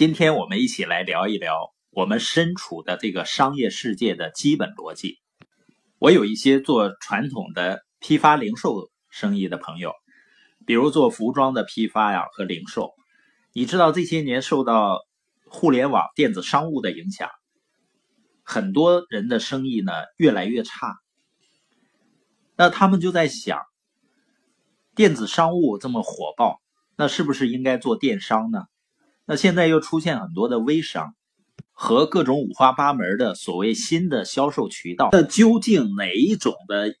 今天我们一起来聊一聊我们身处的这个商业世界的基本逻辑。我有一些做传统的批发零售生意的朋友，比如做服装的批发呀和零售。你知道这些年受到互联网电子商务的影响，很多人的生意呢越来越差。那他们就在想，电子商务这么火爆，那是不是应该做电商呢？那现在又出现很多的微商和各种五花八门的所谓新的销售渠道，那究竟哪一种的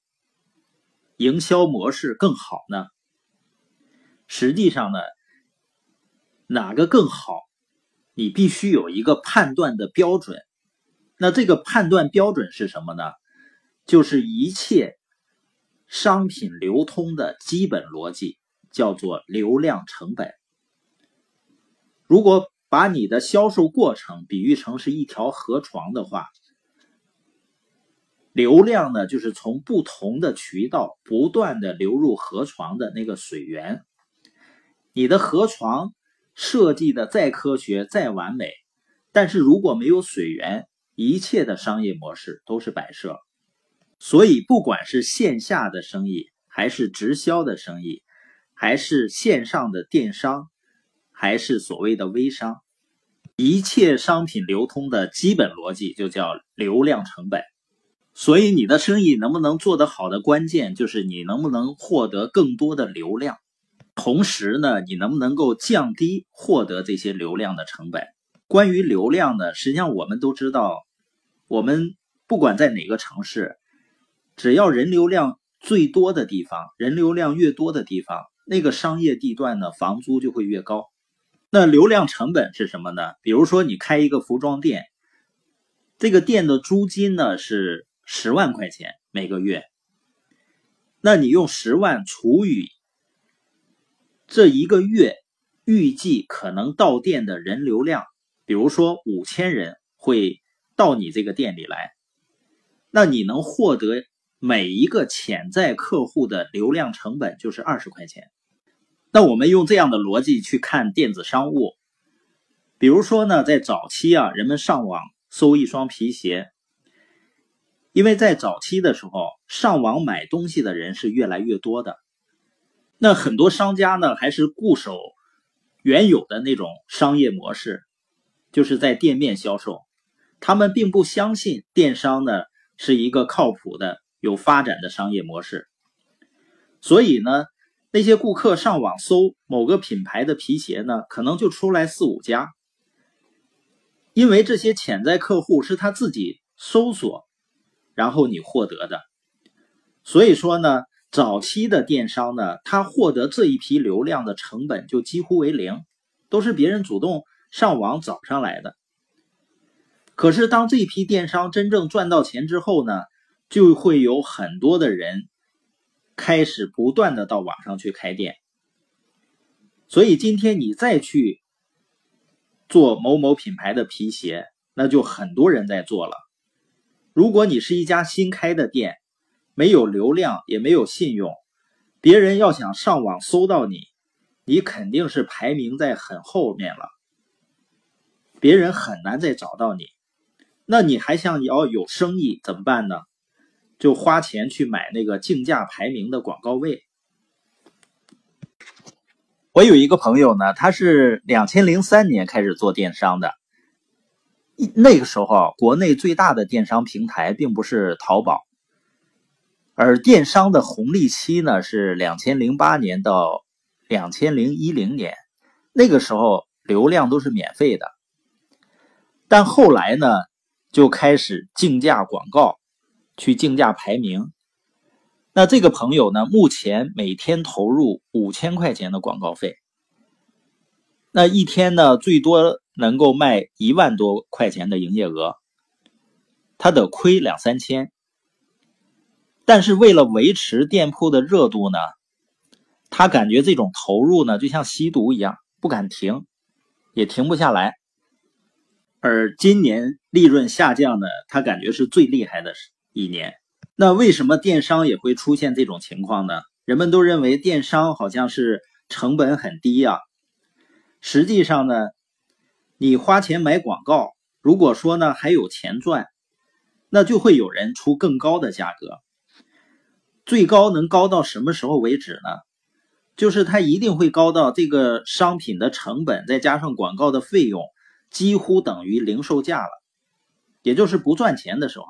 营销模式更好呢？实际上呢，哪个更好，你必须有一个判断的标准。那这个判断标准是什么呢？就是一切商品流通的基本逻辑，叫做流量成本。如果把你的销售过程比喻成是一条河床的话，流量呢，就是从不同的渠道不断的流入河床的那个水源。你的河床设计的再科学、再完美，但是如果没有水源，一切的商业模式都是摆设。所以，不管是线下的生意，还是直销的生意，还是线上的电商。还是所谓的微商，一切商品流通的基本逻辑就叫流量成本。所以你的生意能不能做得好的关键就是你能不能获得更多的流量，同时呢，你能不能够降低获得这些流量的成本？关于流量呢，实际上我们都知道，我们不管在哪个城市，只要人流量最多的地方，人流量越多的地方，那个商业地段呢，房租就会越高。那流量成本是什么呢？比如说你开一个服装店，这个店的租金呢是十万块钱每个月，那你用十万除以这一个月预计可能到店的人流量，比如说五千人会到你这个店里来，那你能获得每一个潜在客户的流量成本就是二十块钱。那我们用这样的逻辑去看电子商务，比如说呢，在早期啊，人们上网搜一双皮鞋，因为在早期的时候，上网买东西的人是越来越多的。那很多商家呢，还是固守原有的那种商业模式，就是在店面销售，他们并不相信电商呢是一个靠谱的、有发展的商业模式，所以呢。那些顾客上网搜某个品牌的皮鞋呢，可能就出来四五家，因为这些潜在客户是他自己搜索，然后你获得的。所以说呢，早期的电商呢，他获得这一批流量的成本就几乎为零，都是别人主动上网找上来的。可是当这批电商真正赚到钱之后呢，就会有很多的人。开始不断的到网上去开店，所以今天你再去做某某品牌的皮鞋，那就很多人在做了。如果你是一家新开的店，没有流量也没有信用，别人要想上网搜到你，你肯定是排名在很后面了，别人很难再找到你。那你还想要有生意怎么办呢？就花钱去买那个竞价排名的广告位。我有一个朋友呢，他是两千零三年开始做电商的。那个时候，国内最大的电商平台并不是淘宝，而电商的红利期呢是两千零八年到两千零一零年。那个时候流量都是免费的，但后来呢就开始竞价广告。去竞价排名，那这个朋友呢？目前每天投入五千块钱的广告费，那一天呢，最多能够卖一万多块钱的营业额，他得亏两三千。但是为了维持店铺的热度呢，他感觉这种投入呢，就像吸毒一样，不敢停，也停不下来。而今年利润下降呢，他感觉是最厉害的是。一年，那为什么电商也会出现这种情况呢？人们都认为电商好像是成本很低呀，实际上呢，你花钱买广告，如果说呢还有钱赚，那就会有人出更高的价格。最高能高到什么时候为止呢？就是它一定会高到这个商品的成本再加上广告的费用几乎等于零售价了，也就是不赚钱的时候。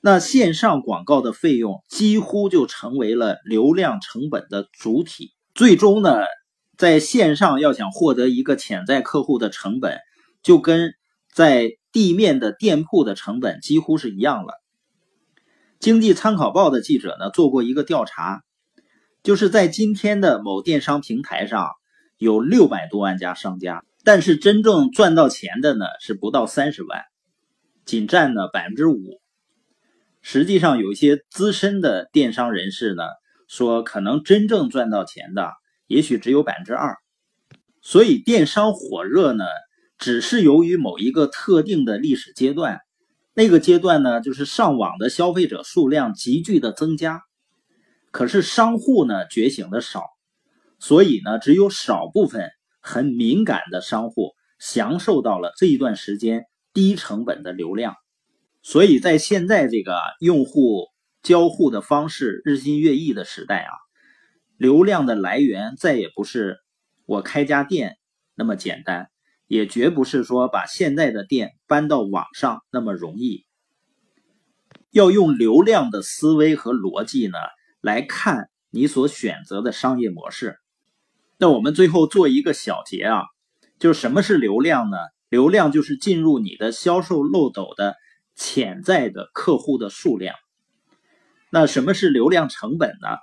那线上广告的费用几乎就成为了流量成本的主体。最终呢，在线上要想获得一个潜在客户的成本，就跟在地面的店铺的成本几乎是一样了。经济参考报的记者呢做过一个调查。就是在今天的某电商平台上，有六百多万家商家，但是真正赚到钱的呢是不到三十万，仅占了百分之五。实际上，有一些资深的电商人士呢说，可能真正赚到钱的也许只有百分之二。所以，电商火热呢，只是由于某一个特定的历史阶段，那个阶段呢，就是上网的消费者数量急剧的增加。可是商户呢觉醒的少，所以呢只有少部分很敏感的商户享受到了这一段时间低成本的流量。所以在现在这个用户交互的方式日新月异的时代啊，流量的来源再也不是我开家店那么简单，也绝不是说把现在的店搬到网上那么容易。要用流量的思维和逻辑呢。来看你所选择的商业模式。那我们最后做一个小结啊，就是什么是流量呢？流量就是进入你的销售漏斗的潜在的客户的数量。那什么是流量成本呢？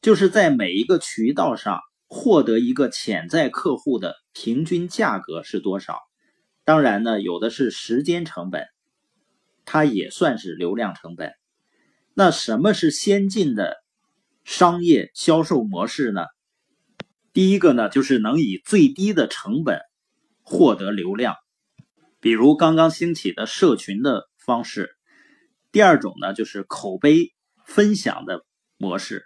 就是在每一个渠道上获得一个潜在客户的平均价格是多少。当然呢，有的是时间成本，它也算是流量成本。那什么是先进的？商业销售模式呢？第一个呢，就是能以最低的成本获得流量，比如刚刚兴起的社群的方式。第二种呢，就是口碑分享的模式，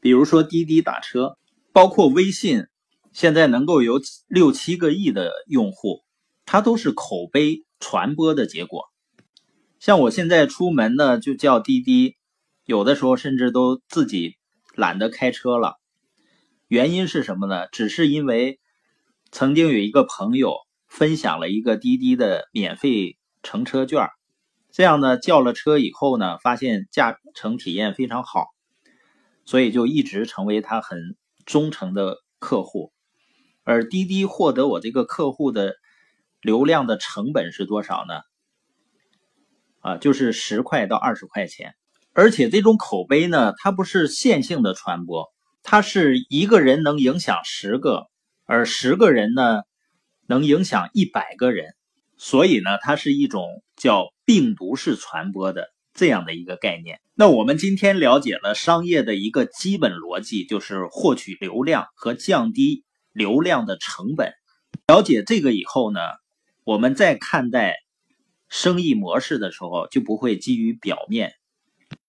比如说滴滴打车，包括微信，现在能够有六七个亿的用户，它都是口碑传播的结果。像我现在出门呢，就叫滴滴。有的时候甚至都自己懒得开车了，原因是什么呢？只是因为曾经有一个朋友分享了一个滴滴的免费乘车券，这样呢叫了车以后呢，发现驾乘体验非常好，所以就一直成为他很忠诚的客户。而滴滴获得我这个客户的流量的成本是多少呢？啊，就是十块到二十块钱。而且这种口碑呢，它不是线性的传播，它是一个人能影响十个，而十个人呢，能影响一百个人，所以呢，它是一种叫病毒式传播的这样的一个概念。那我们今天了解了商业的一个基本逻辑，就是获取流量和降低流量的成本。了解这个以后呢，我们在看待生意模式的时候，就不会基于表面。